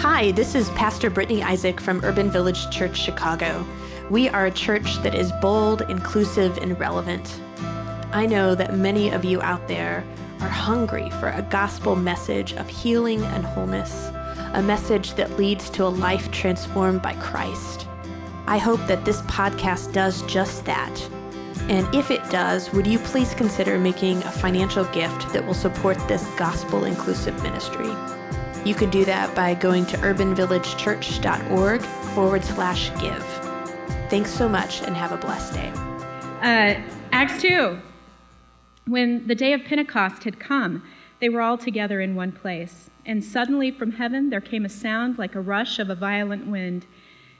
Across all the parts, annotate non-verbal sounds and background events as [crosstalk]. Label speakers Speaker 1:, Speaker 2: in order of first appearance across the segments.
Speaker 1: Hi, this is Pastor Brittany Isaac from Urban Village Church Chicago. We are a church that is bold, inclusive, and relevant. I know that many of you out there are hungry for a gospel message of healing and wholeness, a message that leads to a life transformed by Christ. I hope that this podcast does just that. And if it does, would you please consider making a financial gift that will support this gospel inclusive ministry? You can do that by going to urbanvillagechurch.org forward slash give. Thanks so much and have a blessed day.
Speaker 2: Uh, Acts 2. When the day of Pentecost had come, they were all together in one place. And suddenly from heaven there came a sound like a rush of a violent wind,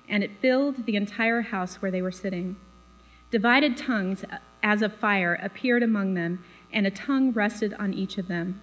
Speaker 2: and it filled the entire house where they were sitting. Divided tongues as of fire appeared among them, and a tongue rested on each of them.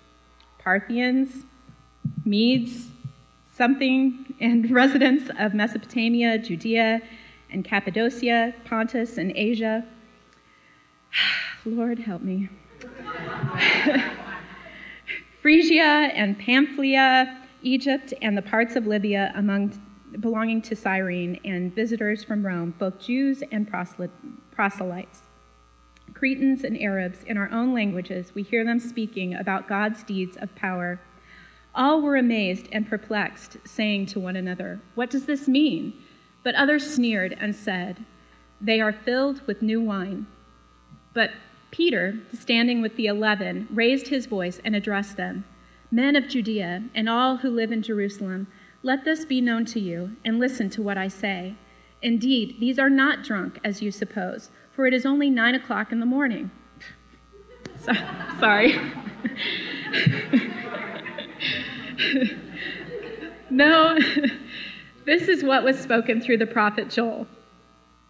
Speaker 2: Parthians, Medes, something, and [laughs] residents of Mesopotamia, Judea, and Cappadocia, Pontus, and Asia. [sighs] Lord, help me. [laughs] Phrygia and Pamphylia, Egypt, and the parts of Libya among, belonging to Cyrene, and visitors from Rome, both Jews and proselytes. Cretans and Arabs, in our own languages, we hear them speaking about God's deeds of power. All were amazed and perplexed, saying to one another, What does this mean? But others sneered and said, They are filled with new wine. But Peter, standing with the eleven, raised his voice and addressed them Men of Judea and all who live in Jerusalem, let this be known to you, and listen to what I say. Indeed, these are not drunk, as you suppose for it is only nine o'clock in the morning. So, sorry. no, this is what was spoken through the prophet Joel.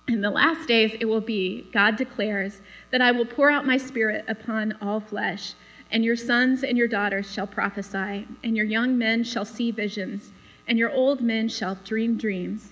Speaker 2: In the last days it will be, God declares, that I will pour out my spirit upon all flesh, and your sons and your daughters shall prophesy, and your young men shall see visions, and your old men shall dream dreams.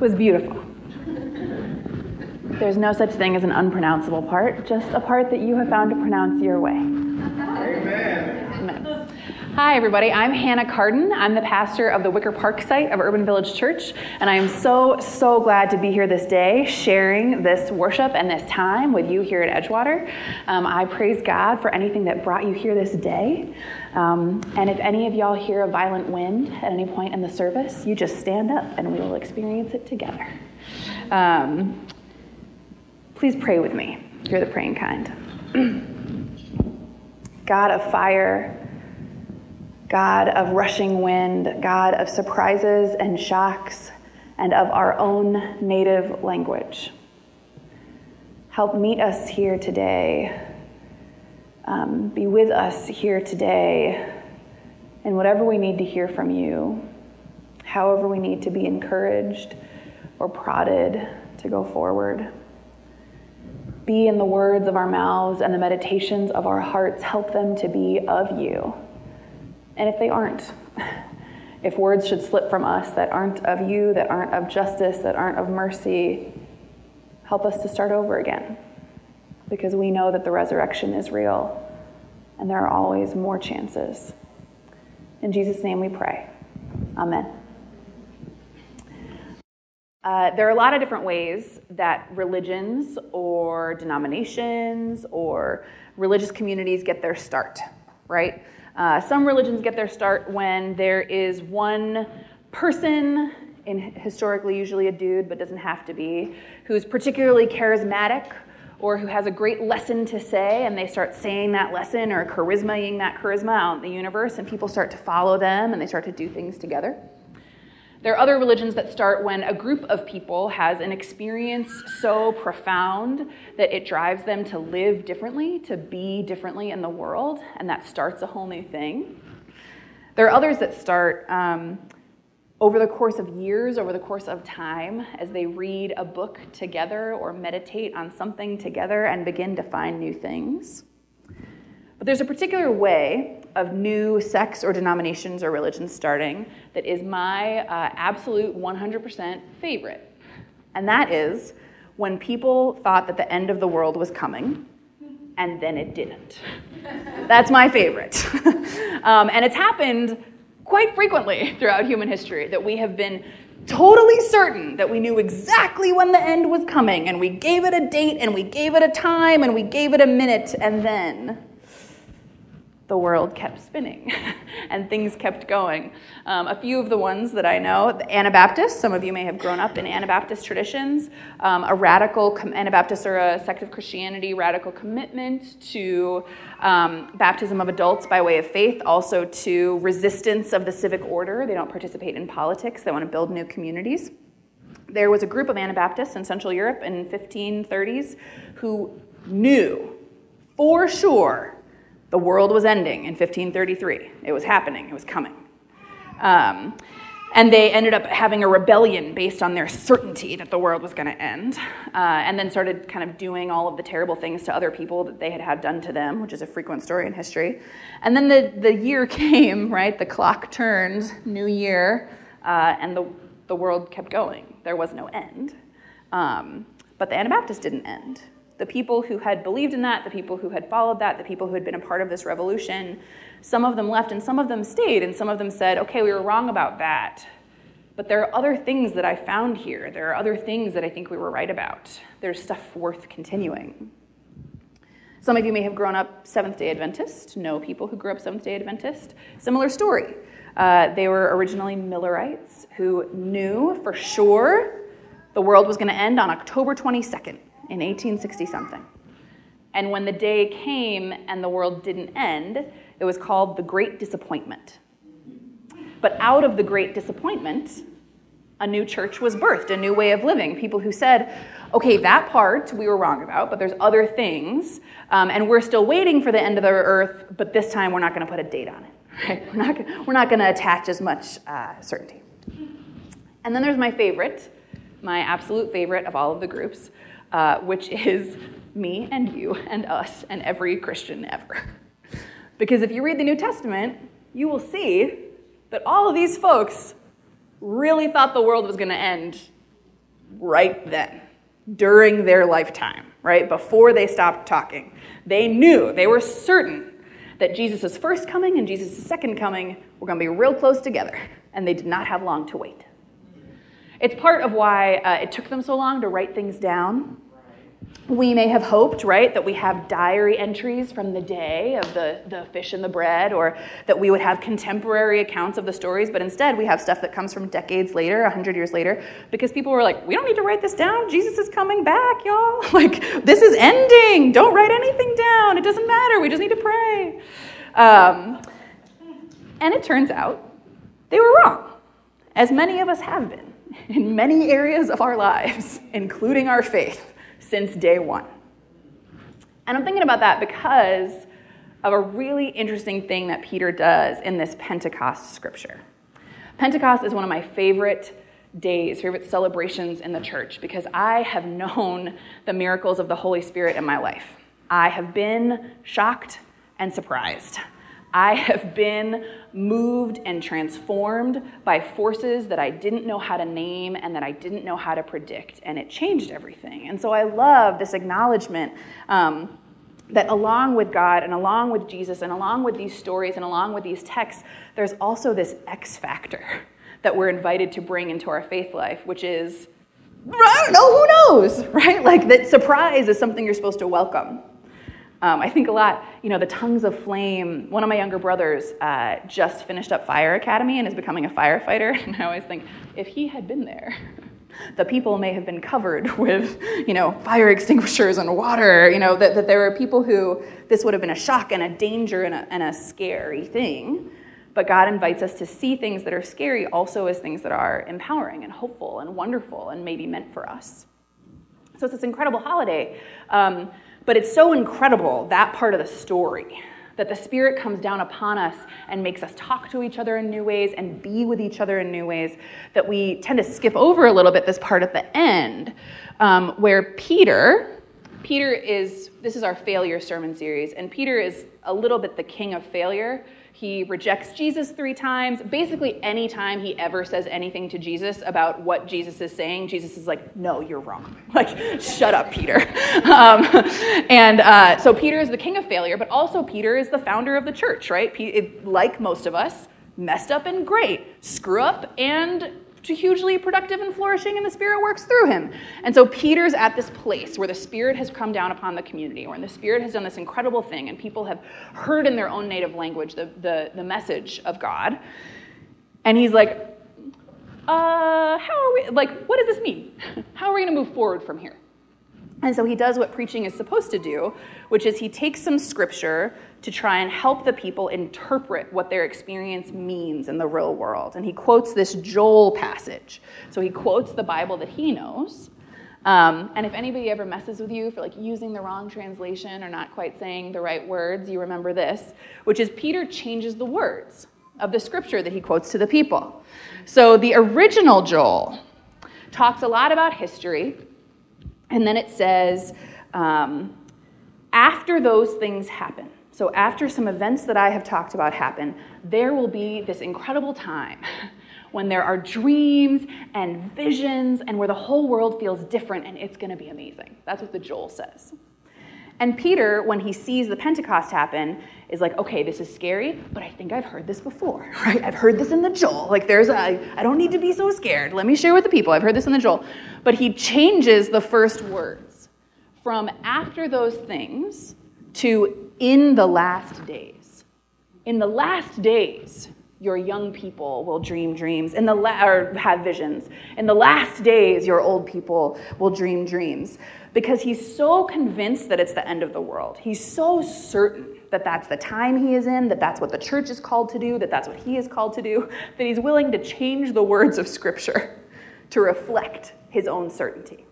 Speaker 3: Was beautiful. There's no such thing as an unpronounceable part, just a part that you have found to pronounce your way. Hi, everybody. I'm Hannah Kardon. I'm the pastor of the Wicker Park site of Urban Village Church, and I am so, so glad to be here this day sharing this worship and this time with you here at Edgewater. Um, I praise God for anything that brought you here this day. Um, and if any of y'all hear a violent wind at any point in the service, you just stand up and we will experience it together. Um, please pray with me. You're the praying kind. [clears throat] God of fire, God of rushing wind, God of surprises and shocks, and of our own native language. Help meet us here today. Um, be with us here today in whatever we need to hear from you, however, we need to be encouraged or prodded to go forward. Be in the words of our mouths and the meditations of our hearts, help them to be of you and if they aren't, if words should slip from us that aren't of you, that aren't of justice, that aren't of mercy, help us to start over again. Because we know that the resurrection is real and there are always more chances. In Jesus' name we pray. Amen. Uh, there are a lot of different ways that religions or denominations or religious communities get their start, right? Uh, some religions get their start when there is one person, historically usually a dude, but doesn't have to be, who's particularly charismatic or who has a great lesson to say, and they start saying that lesson or charismaing that charisma out in the universe, and people start to follow them and they start to do things together. There are other religions that start when a group of people has an experience so profound that it drives them to live differently, to be differently in the world, and that starts a whole new thing. There are others that start um, over the course of years, over the course of time, as they read a book together or meditate on something together and begin to find new things. But there's a particular way of new sects or denominations or religions starting that is my uh, absolute 100% favorite. And that is when people thought that the end of the world was coming and then it didn't. That's my favorite. [laughs] um, and it's happened quite frequently throughout human history that we have been totally certain that we knew exactly when the end was coming and we gave it a date and we gave it a time and we gave it a minute and then the world kept spinning [laughs] and things kept going. Um, a few of the ones that I know, Anabaptists, some of you may have grown up in Anabaptist traditions. Um, a radical, Anabaptists are a sect of Christianity, radical commitment to um, baptism of adults by way of faith, also to resistance of the civic order. They don't participate in politics, they want to build new communities. There was a group of Anabaptists in Central Europe in 1530s who knew for sure the world was ending in 1533. It was happening, it was coming. Um, and they ended up having a rebellion based on their certainty that the world was going to end, uh, and then started kind of doing all of the terrible things to other people that they had had done to them, which is a frequent story in history. And then the, the year [laughs] came, right? The clock turned, new year, uh, and the, the world kept going. There was no end. Um, but the Anabaptists didn't end the people who had believed in that, the people who had followed that, the people who had been a part of this revolution, some of them left and some of them stayed, and some of them said, okay, we were wrong about that. But there are other things that I found here. There are other things that I think we were right about. There's stuff worth continuing. Some of you may have grown up Seventh day Adventist, know people who grew up Seventh day Adventist. Similar story. Uh, they were originally Millerites who knew for sure the world was going to end on October 22nd in 1860 something. And when the day came and the world didn't end, it was called the Great Disappointment. But out of the Great Disappointment, a new church was birthed, a new way of living. People who said, okay, that part we were wrong about, but there's other things, um, and we're still waiting for the end of the earth, but this time we're not going to put a date on it. [laughs] Right? We're not, not going to attach as much uh, certainty. And then there's my favorite, my absolute favorite of all of the groups, uh, which is me and you and us and every Christian ever. because if you read the New Testament, you will see that all of these folks really thought the world was going to end right then, during their lifetime, right? Before they stopped talking. They knew, they were certain that Jesus' first coming and Jesus' second coming were going to be real close together, and they did not have long to wait. It's part of why uh, it took them so long to write things down. We may have hoped, right, that we have diary entries from the day of the, the fish and the bread, or that we would have contemporary accounts of the stories, but instead we have stuff that comes from decades later, 100 years later, because people were like, we don't need to write this down. Jesus is coming back, y'all. [laughs] Like, this is ending. Don't write anything down. It doesn't matter. We just need to pray. Um, and it turns out they were wrong, as many of us have been in many areas of our lives, including our faith, since day one. And I'm thinking about that because of a really interesting thing that Peter does in this Pentecost scripture. Pentecost is one of my favorite days, favorite celebrations in the church because I have known the miracles of the Holy Spirit in my life. I have been shocked and surprised. I have been moved and transformed by forces that I didn't know how to name and that I didn't know how to predict, and it changed everything. And so I love this acknowledgement um, that along with God and along with Jesus and along with these stories and along with these texts, there's also this X factor [laughs] that we're invited to bring into our faith life, which is I don't know, who knows, [laughs] right? Like that surprise is something you're supposed to welcome. Um, I think a lot, you know, the tongues of flame. One of my younger brothers uh, just finished up fire academy and is becoming a firefighter. [laughs] And I always think, if he had been there, [laughs] the people may have been covered [laughs] with, you know, fire extinguishers and water. You know, that, that there were people who this would have been a shock and a danger and a, and a scary thing. But God invites us to see things that are scary also as things that are empowering and hopeful and wonderful and maybe meant for us. So it's this incredible holiday. Um, but it's so incredible, that part of the story, that the Spirit comes down upon us and makes us talk to each other in new ways and be with each other in new ways, that we tend to skip over a little bit this part at the end, um, where Peter, Peter is, this is our failure sermon series, and Peter is a little bit the king of failure he rejects Jesus three times. Basically, anytime he ever says anything to Jesus about what Jesus is saying, Jesus is like, No, you're wrong. [laughs] Like, shut up, Peter. [laughs] Um, and uh, so Peter is the king of failure, but also Peter is the founder of the church, right? like most of us, messed up and great, screw up and hugely productive and flourishing, and the Spirit works through him. And so Peter's at this place where the Spirit has come down upon the community, where the Spirit has done this incredible thing, and people have heard in their own native language the, the, the message of God. And he's like, uh, how are we, like, what does this mean? [laughs] How are we going to move forward from here? And so he does what preaching is supposed to do, which is he takes some scripture to try and help the people interpret what their experience means in the real world. And he quotes this Joel passage. So he quotes the Bible that he knows. Um, and if anybody ever messes with you for like using the wrong translation or not quite saying the right words, you remember this, which is Peter changes the words of the scripture that he quotes to the people. So the original Joel talks a lot about history, and then it says, um, after those things happen, so, after some events that I have talked about happen, there will be this incredible time [laughs] when there are dreams and visions and where the whole world feels different and it's going to be amazing. That's what the Joel says. And Peter, when he sees the Pentecost happen, is like, okay, this is scary, but I think I've heard this before, [laughs] right? I've heard this in the Joel. Like, there's a, I don't need to be so scared. Let me share with the people. I've heard this in the Joel. But he changes the first words from after those things to in the last days. In the last days, your young people will dream dreams in the la- or have visions. In the last days, your old people will dream dreams. Because he's so convinced that it's the end of the world. He's so certain that that's the time he is in, that that's what the church is called to do, that that's what he is called to do, [laughs] that he's willing to change the words of Scripture [laughs] to reflect his own certainty.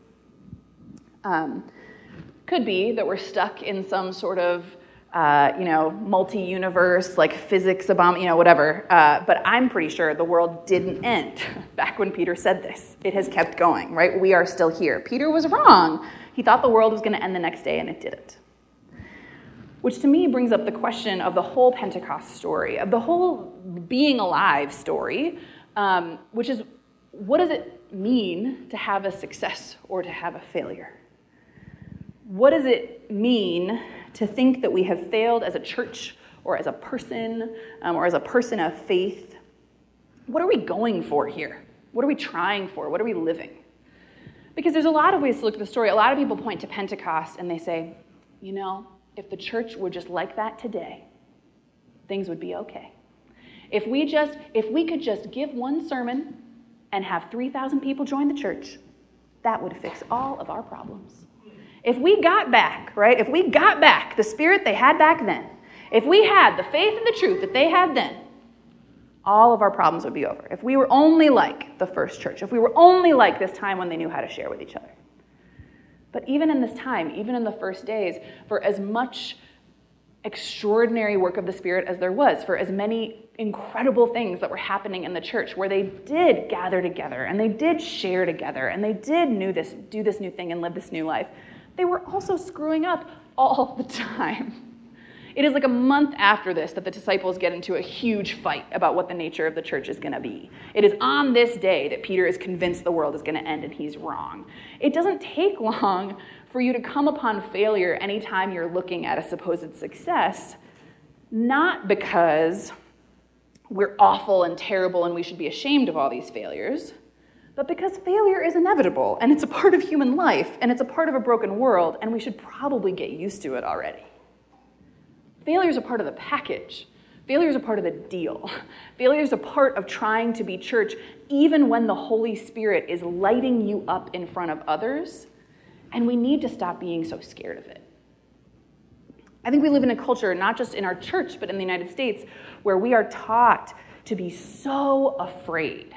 Speaker 3: Um, could be that we're stuck in some sort of uh, you know, multi-universe, like physics bomb, you know, whatever. Uh, but I'm pretty sure the world didn't end [laughs] back when Peter said this. It has kept going, right? We are still here. Peter was wrong. He thought the world was going to end the next day, and it didn't. Which to me brings up the question of the whole Pentecost story, of the whole being alive story, um, which is what does it mean to have a success or to have a failure? What does it mean to think that we have failed as a church or as a person um, or as a person of faith. What are we going for here? What are we trying for? What are we living? Because there's a lot of ways to look at the story. A lot of people point to Pentecost and they say, you know, if the church were just like that today, things would be okay. If we just if we could just give one sermon and have 3,000 people join the church, that would fix all of our problems. If we got back, right, if we got back the spirit they had back then, if we had the faith and the truth that they had then, all of our problems would be over. If we were only like the first church, if we were only like this time when they knew how to share with each other. But even in this time, even in the first days, for as much extraordinary work of the Spirit as there was, for as many incredible things that were happening in the church where they did gather together and they did share together and they did new this, do this new thing and live this new life they were also screwing up all the time. It is like a month after this that the disciples get into a huge fight about what the nature of the church is going to be. It is on this day that Peter is convinced the world is going to end and he's wrong. It doesn't take long for you to come upon failure anytime you're looking at a supposed success, not because we're awful and terrible and we should be ashamed of all these failures, but because failure is inevitable and it's a part of human life and it's a part of a broken world, and we should probably get used to it already. Failure is a part of the package. Failure is a part of the deal. [laughs] Failure is a part of trying to be church, even when the Holy Spirit is lighting you up in front of others, and we need to stop being so scared of it. I think we live in a culture, not just in our church, but in the United States, where we are taught to be so afraid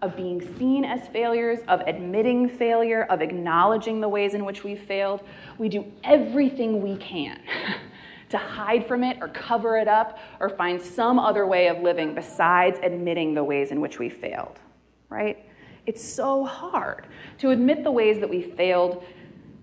Speaker 3: of being seen as failures, of admitting failure, of acknowledging the ways in which we've failed. We do everything we can [laughs] to hide from it or cover it up or find some other way of living besides admitting the ways in which we failed, right? It's so hard to admit the ways that we failed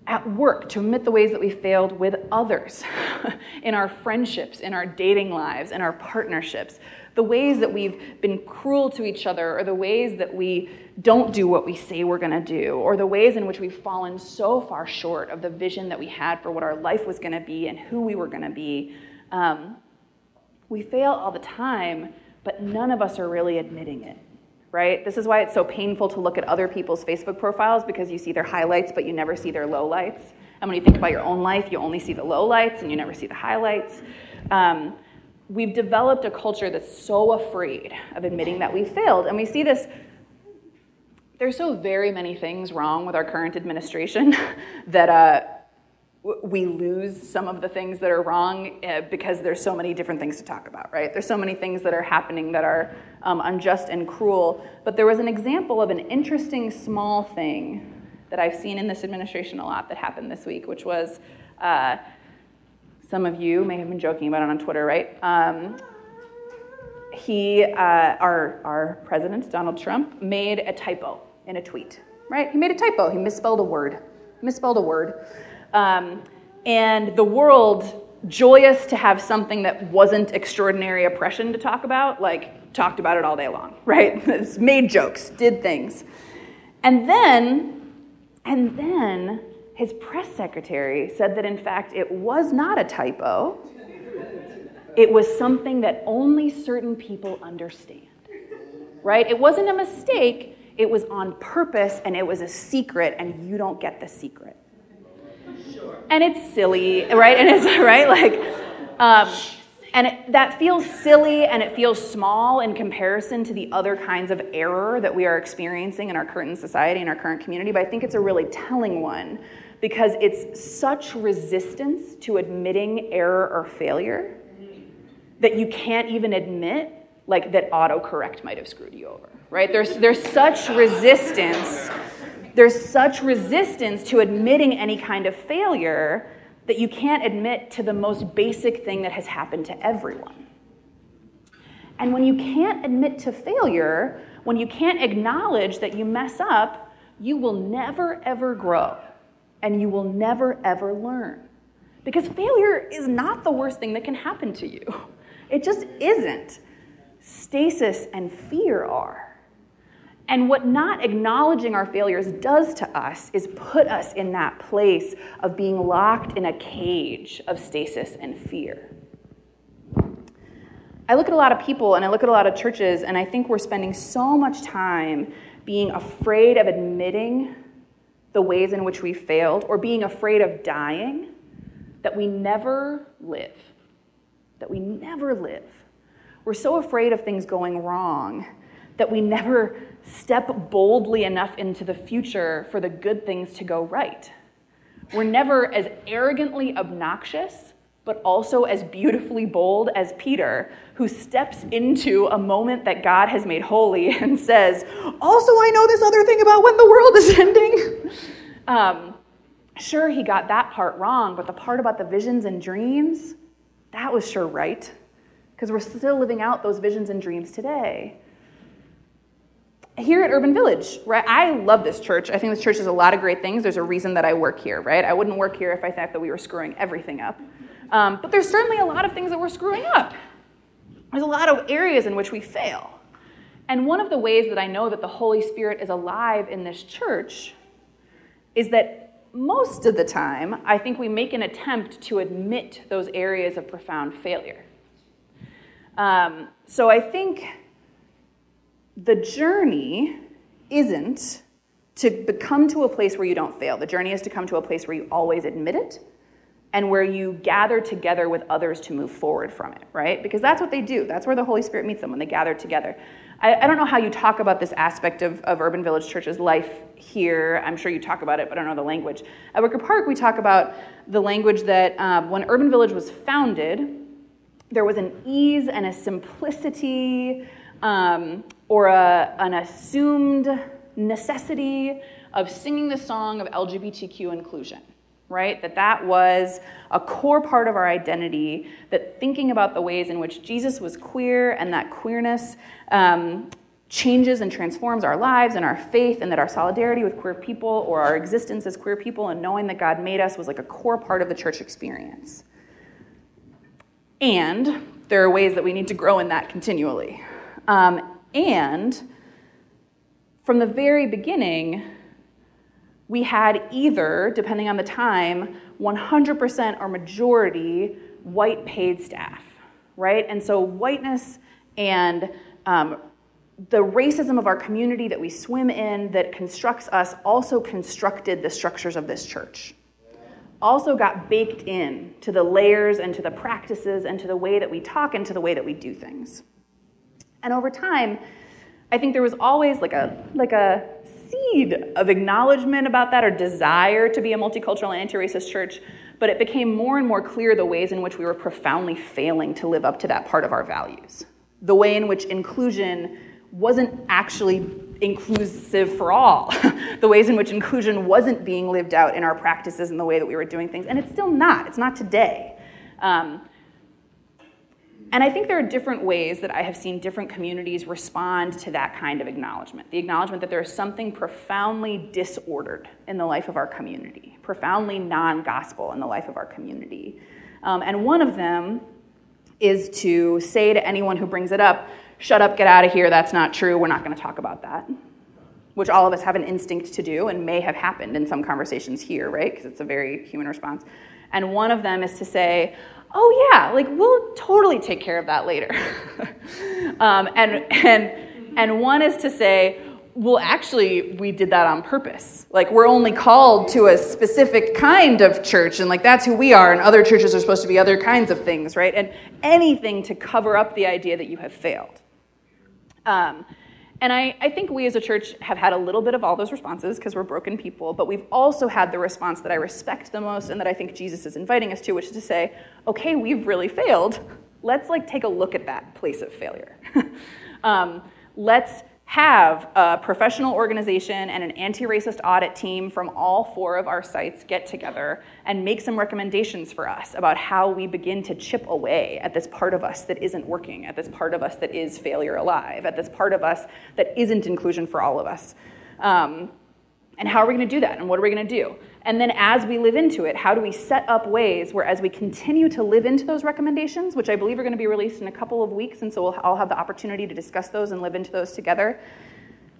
Speaker 3: at work, to admit the ways that we failed with others, [laughs] in our friendships, in our dating lives, in our partnerships, the ways that we've been cruel to each other, or the ways that we don't do what we say we're going to do, or the ways in which we've fallen so far short of the vision that we had for what our life was going to be and who we were going to be. Um, we fail all the time, but none of us are really admitting it. Right? This is why it's so painful to look at other people's Facebook profiles because you see their highlights, but you never see their lowlights. And when you think about your own life, you only see the lowlights and you never see the highlights. Um, we've developed a culture that's so afraid of admitting that we failed. And we see this. There's so very many things wrong with our current administration [laughs] that uh, we lose some of the things that are wrong uh, because there's so many different things to talk about, right? There's so many things that are happening that are um, unjust and cruel. But there was an example of an interesting small thing that I've seen in this administration a lot that happened this week, which was. Uh, some of you may have been joking about it on Twitter, right? Um, he, uh, our, our president, Donald Trump, made a typo in a tweet, right? He made a typo. He misspelled a word. Misspelled a word. Um, and the world, joyous to have something that wasn't extraordinary oppression to talk about, like talked about it all day long, [laughs] right? made jokes, did things. And then, and then his press secretary said that, in fact, it was not a typo. It was something that only certain people understand. Right? It wasn't a mistake, it was on purpose and it was a secret, and you don't get the secret. And it's silly, right? And it's, [laughs] right? Like, um, and it, that feels silly and it feels small in comparison to the other kinds of error that we are experiencing in our current society and our current community, but I think it's a really telling one because it's such resistance to admitting error or failure that you can't even admit like that autocorrect might have screwed you over right? There's there's such resistance there's such resistance to admitting any kind of failure that you can't admit to the most basic thing that has happened to everyone. And when you can't admit to failure when you can't acknowledge that you mess up you will never ever grow and you will never, ever learn. Because failure is not the worst thing that can happen to you, [laughs] it just isn't. Stasis and fear are. And what not acknowledging our failures does to us is put us in that place of being locked in a cage of stasis and fear. I look at a lot of people and I look at a lot of churches, and I think we're spending so much time being afraid of admitting the ways in which we failed, or being afraid of dying, that we never live. That we never live. We're so afraid of things going wrong that we never step boldly enough into the future for the good things to go right. We're never as arrogantly obnoxious, but also as beautifully bold as Peter, who steps into a moment that God has made holy [laughs] and says, Also, I know this other thing about when the world is ending. [laughs] Um, sure, he got that part wrong, but the part about the visions and dreams, that was sure right, because we're still living out those visions and dreams today. Here at Urban Village, right? I love this church. I think this church does a lot of great things. There's a reason that I work here, right? I wouldn't work here if I thought that we were screwing everything up. Um, but there's certainly a lot of things that we're screwing up. There's a lot of areas in which we fail. And one of the ways that I know that the Holy Spirit is alive in this church is that most of the time, I think we make an attempt to admit those areas of profound failure. Um, so I think the journey isn't to come to a place where you don't fail. The journey is to come to a place where you always admit it and where you gather together with others to move forward from it, right? Because that's what they do. That's where the Holy Spirit meets them when they gather together. I, I don't know how you talk about this aspect of, of Urban Village Church's life here. I'm sure you talk about it, but I don't know the language. At Wicker Park, we talk about the language that um, when Urban Village was founded, there was an ease and a simplicity um, or a, an assumed necessity of singing the song of LGBTQ inclusion right? That that was a core part of our identity, that thinking about the ways in which Jesus was queer and that queerness um, changes and transforms our lives and our faith, and that our solidarity with queer people or our existence as queer people and knowing that God made us was like a core part of the church experience. And there are ways that we need to grow in that continually. Um, and from the very beginning, we had either, depending on the time, 100% or majority white paid staff, right? And so whiteness and um, the racism of our community that we swim in, that constructs us, also constructed the structures of this church. Also got baked in to the layers and to the practices and to the way that we talk and to the way that we do things. And over time, I think there was always like a like a seed of acknowledgement about that or desire to be a multicultural and anti-racist church, but it became more and more clear the ways in which we were profoundly failing to live up to that part of our values. The way in which inclusion wasn't actually inclusive for all. [laughs] the ways in which inclusion wasn't being lived out in our practices and the way that we were doing things, and it's still not. It's not today. Um, and I think there are different ways that I have seen different communities respond to that kind of acknowledgement the acknowledgement that there is something profoundly disordered in the life of our community, profoundly non gospel in the life of our community. Um, and one of them is to say to anyone who brings it up, shut up, get out of here, that's not true, we're not going to talk about that. Which all of us have an instinct to do and may have happened in some conversations here, right? Because it's a very human response. And one of them is to say, oh yeah, like we'll totally take care of that later. [laughs] um, and and and one is to say, well, actually, we did that on purpose. Like we're only called to a specific kind of church, and like that's who we are. And other churches are supposed to be other kinds of things, right? And anything to cover up the idea that you have failed. Um, and I, I, think we as a church have had a little bit of all those responses because we're broken people, but we've also had the response that I respect the most and that I think Jesus is inviting us to, which is to say, okay, we've really failed. Let's like take a look at that place of failure. [laughs] um, let's have a professional organization and an anti racist audit team from all four of our sites get together and make some recommendations for us about how we begin to chip away at this part of us that isn't working, at this part of us that is failure alive, at this part of us that isn't inclusion for all of us. Um, and how are we going to do that? And what are we going to do? And then as we live into it, how do we set up ways where as we continue to live into those recommendations, which I believe are going to be released in a couple of weeks, and so we'll all have the opportunity to discuss those and live into those together,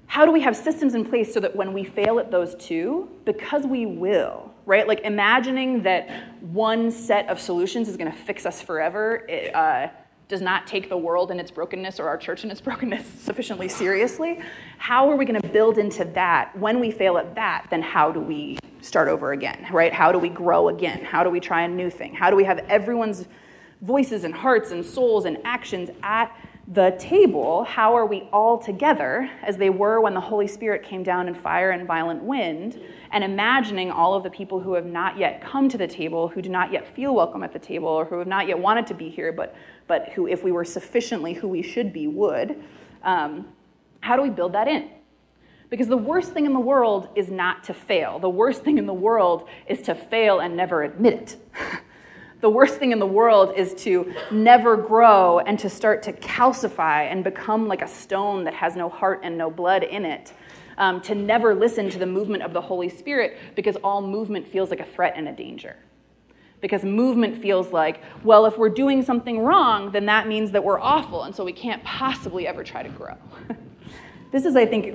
Speaker 3: how do we have systems in place so that when we fail at those two, because we will, right? Like imagining that one set of solutions is going to fix us forever. It, uh, does not take the world and its brokenness or our church and its [laughs] brokenness sufficiently seriously. How are we going to build into that? When we fail at that, then how do we start over again, right? How do we grow again? How do we try a new thing? How do we have everyone's voices and hearts and souls and actions at the table? How are we all together as they were when the Holy Spirit came down in fire and violent wind? And imagining all of the people who have not yet come to the table, who do not yet feel welcome at the table, or who have not yet wanted to be here, but, but who, if we were sufficiently who we should be, would. Um, how do we build that in? Because the worst thing in the world is not to fail. The worst thing in the world is to fail and never admit it. [laughs] the worst thing in the world is to never grow and to start to calcify and become like a stone that has no heart and no blood in it. Um, to never listen to the movement of the Holy Spirit because all movement feels like a threat and a danger. Because movement feels like, well, if we're doing something wrong, then that means that we're awful, and so we can't possibly ever try to grow. [laughs] This is, I think,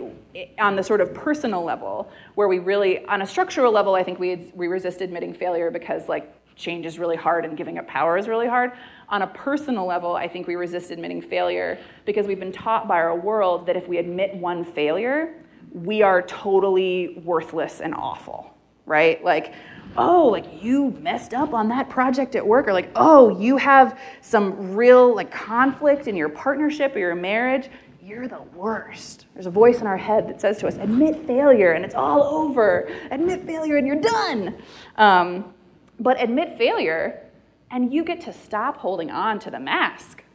Speaker 3: on the sort of personal level, where we really, on a structural level, I think we, had, we resist admitting failure because like change is really hard and giving up power is really hard. On a personal level, I think we resist admitting failure because we've been taught by our world that if we admit one failure, we are totally worthless and awful, right? Like, oh, like you messed up on that project at work, or like, oh, you have some real like conflict in your partnership or your marriage. You're the worst. There's a voice in our head that says to us, admit failure and it's all over. Admit failure and you're done. Um, but admit failure and you get to stop holding on to the mask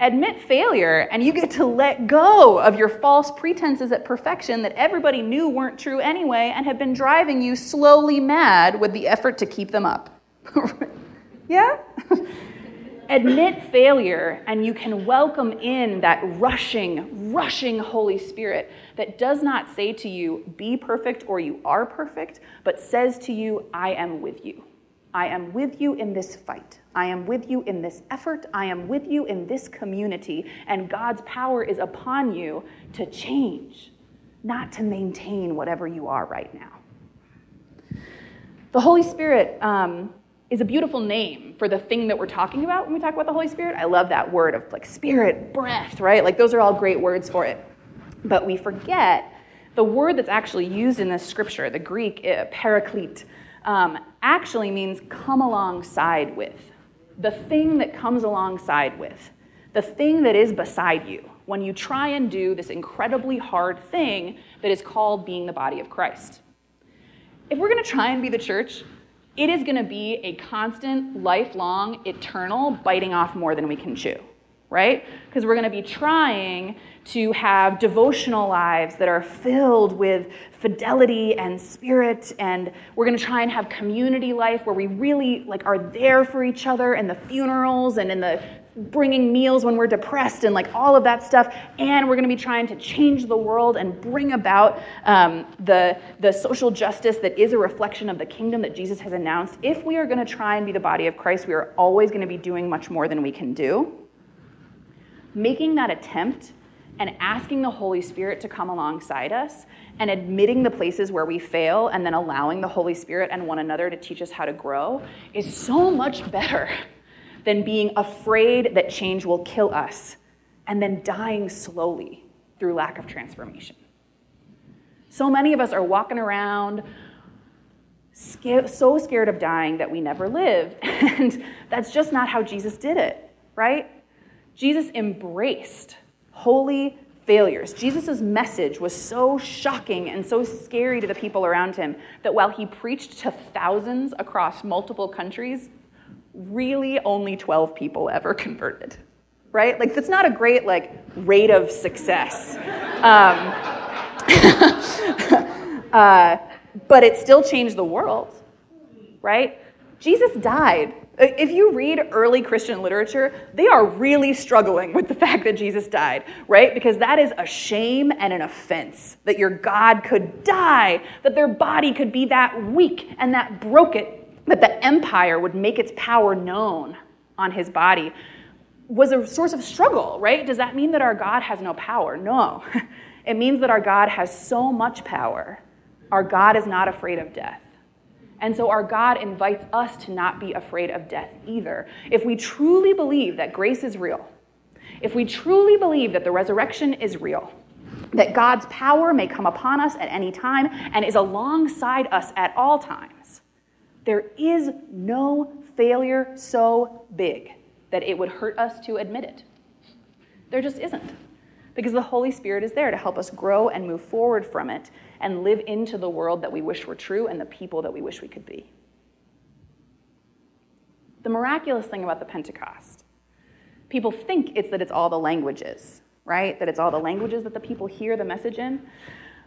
Speaker 3: admit failure and you get to let go of your false pretenses at perfection that everybody knew weren't true anyway and have been driving you slowly mad with the effort to keep them up. [laughs] yeah? [laughs] admit failure and you can welcome in that rushing, rushing Holy Spirit that does not say to you, be perfect or you are perfect, but says to you, I am with you. I am with you in this fight. I am with you in this effort. I am with you in this community. And God's power is upon you to change, not to maintain whatever you are right now. The Holy Spirit um, is a beautiful name for the thing that we're talking about when we talk about the Holy Spirit. I love that word of like spirit, breath, right? Like those are all great words for it. But we forget the word that's actually used in this scripture, the Greek uh, paraclete, um, actually means come alongside with. The thing that comes alongside with. The thing that is beside you when you try and do this incredibly hard thing that is called being the body of Christ. If we're going to try and be the church, it is going to be a constant, lifelong, eternal biting off more than we can chew, right? Because we're going to be trying to have devotional lives that are filled with fidelity and spirit and we're going to try and have community life where we really like are there for each other in the funerals and in the bringing meals when we're depressed and like all of that stuff. And we're going to be trying to change the world and bring about um, the, the social justice that is a reflection of the kingdom that jesus has announced. If we are going to try and be the body of christ we are always going to be doing much more than we can do. Making that attempt and asking the Holy Spirit to come alongside us and admitting the places where we fail and then allowing the Holy Spirit and one another to teach us how to grow is so much better [laughs] than being afraid that change will kill us and then dying slowly through lack of transformation. So many of us are walking around so scared of dying that we never live. [laughs] And that's just not how Jesus did it, right? Jesus embraced holy failures. Jesus' message was so shocking and so scary to the people around him that while he preached to thousands across multiple countries, really only 12 people ever [laughs] converted. Right? Like, that's not a great, like, rate of success. Um, [laughs] uh, but it still changed the world, right? Jesus died if you read early Christian literature, they are really struggling with the [laughs] fact that Jesus died, right? Because that is a shame and an offense that your God could die, that their body could be that weak and that broken, that the empire would make its power known on his body was a source of struggle, right? Does that mean that our God has no power? No. [laughs] It means that our God has so much power. Our God is not afraid of death. And so our God invites us to not be afraid of death either. If we truly believe that grace is real, if we truly believe that the resurrection is real, that God's power may come upon us at any time and is alongside us at all times, there is no failure so big that it would hurt us to admit it. There just isn't. Because the Holy Spirit is there to help us grow and move forward from it and live into the world that we wish were true and the people that we wish we could be. The miraculous thing about the Pentecost, people think it's that it's all the languages, right? That it's all the languages that the people hear the message in.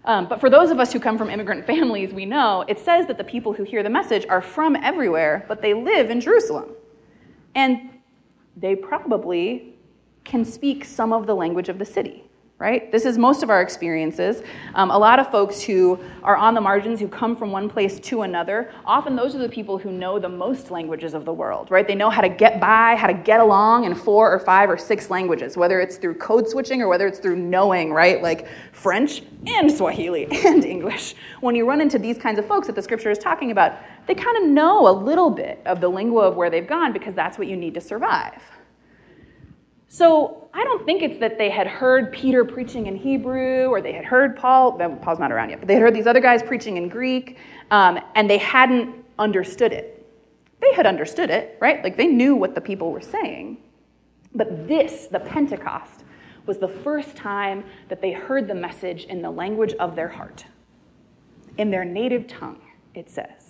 Speaker 3: Um, but for those of us who come from immigrant [laughs] families, we know it says that the people who hear the message are from everywhere, but they live in Jerusalem. And they probably can speak some of the language of the city right? This is most of our experiences. Um, a lot of folks who are on the margins, who come from one place to another, often those are the people who know the most languages of the world, right? They know how to get by, how to get along in four or five or six languages, whether it's through code switching or whether it's through knowing, right? Like French and Swahili [laughs] and English. When you run into these kinds of folks that the scripture is talking about, they kind of know a little bit of the lingua of where they've gone because that's what you need to survive. So I don't think it's that they had heard Peter preaching in Hebrew or they had heard Paul, Paul's not around yet, but they had heard these other guys preaching in Greek um, and they hadn't understood it. They had understood it, right? Like they knew what the people were saying. But this, the Pentecost, was the first time that they heard the message in the language of their heart, in their native tongue, it says.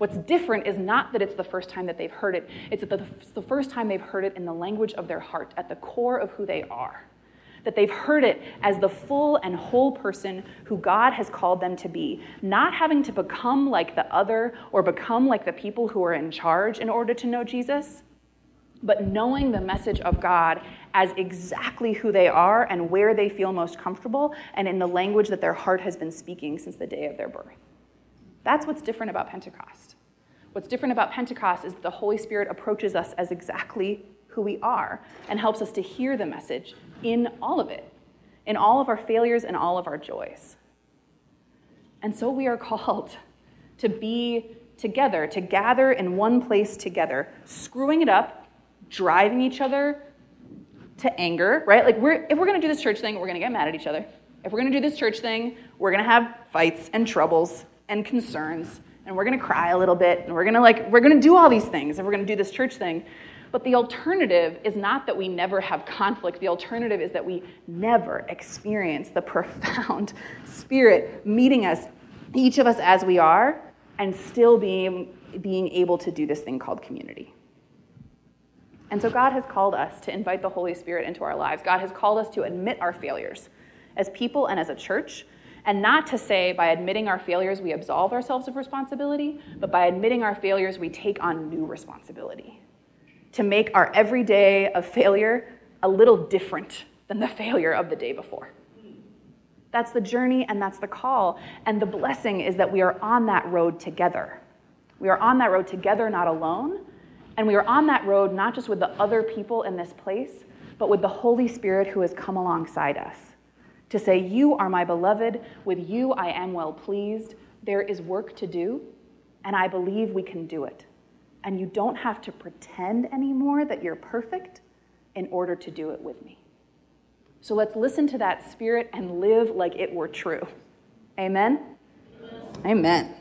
Speaker 3: What's different is not that it's the first time that they've heard it, it's that it's the first time they've heard it in the language of their heart, at the core of who they are. That they've heard it as the full and whole person who God has called them to be, not having to become like the other or become like the people who are in charge in order to know Jesus, but knowing the message of God as exactly who they are and where they feel most comfortable and in the language that their heart has been speaking since the day of their birth. That's what's different about Pentecost. What's different about Pentecost is that the Holy Spirit approaches us as exactly who we are and helps us to hear the message in all of it, in all of our failures and all of our joys. And so we are [laughs] called to be together, to gather in one place together, screwing it up, driving each other to anger, right? Like we're if we're to do this church thing, we're to get mad at each other. If we're to do this church thing, we're to have fights and troubles and concerns and we're going to cry a little bit and we're going to like we're going to do all these things and we're going to do this church thing. But the alternative is not that we never have conflict. The alternative is that we never experience the [laughs] profound spirit meeting us each of us as we are and still being being able to do this thing called community. And so God has called us to invite the Holy Spirit into our lives. God has called us to admit our failures as people and as a church, and not to say by admitting our failures we absolve ourselves of responsibility, but by admitting our failures we take on new responsibility. To make our everyday of failure a little different than the failure of the day before. That's the journey and that's the call. And the blessing is that we are on that road together. We are on that road together, not alone, and we are on that road not just with the other people in this place, but with the Holy Spirit who has come alongside us to say, You are my beloved, with you I am well pleased. There is work to do, and I believe we can do it. And you don't have to pretend anymore that you're perfect in order to do it with me. So let's listen to that spirit and live like it were true. Amen? Amen. Amen.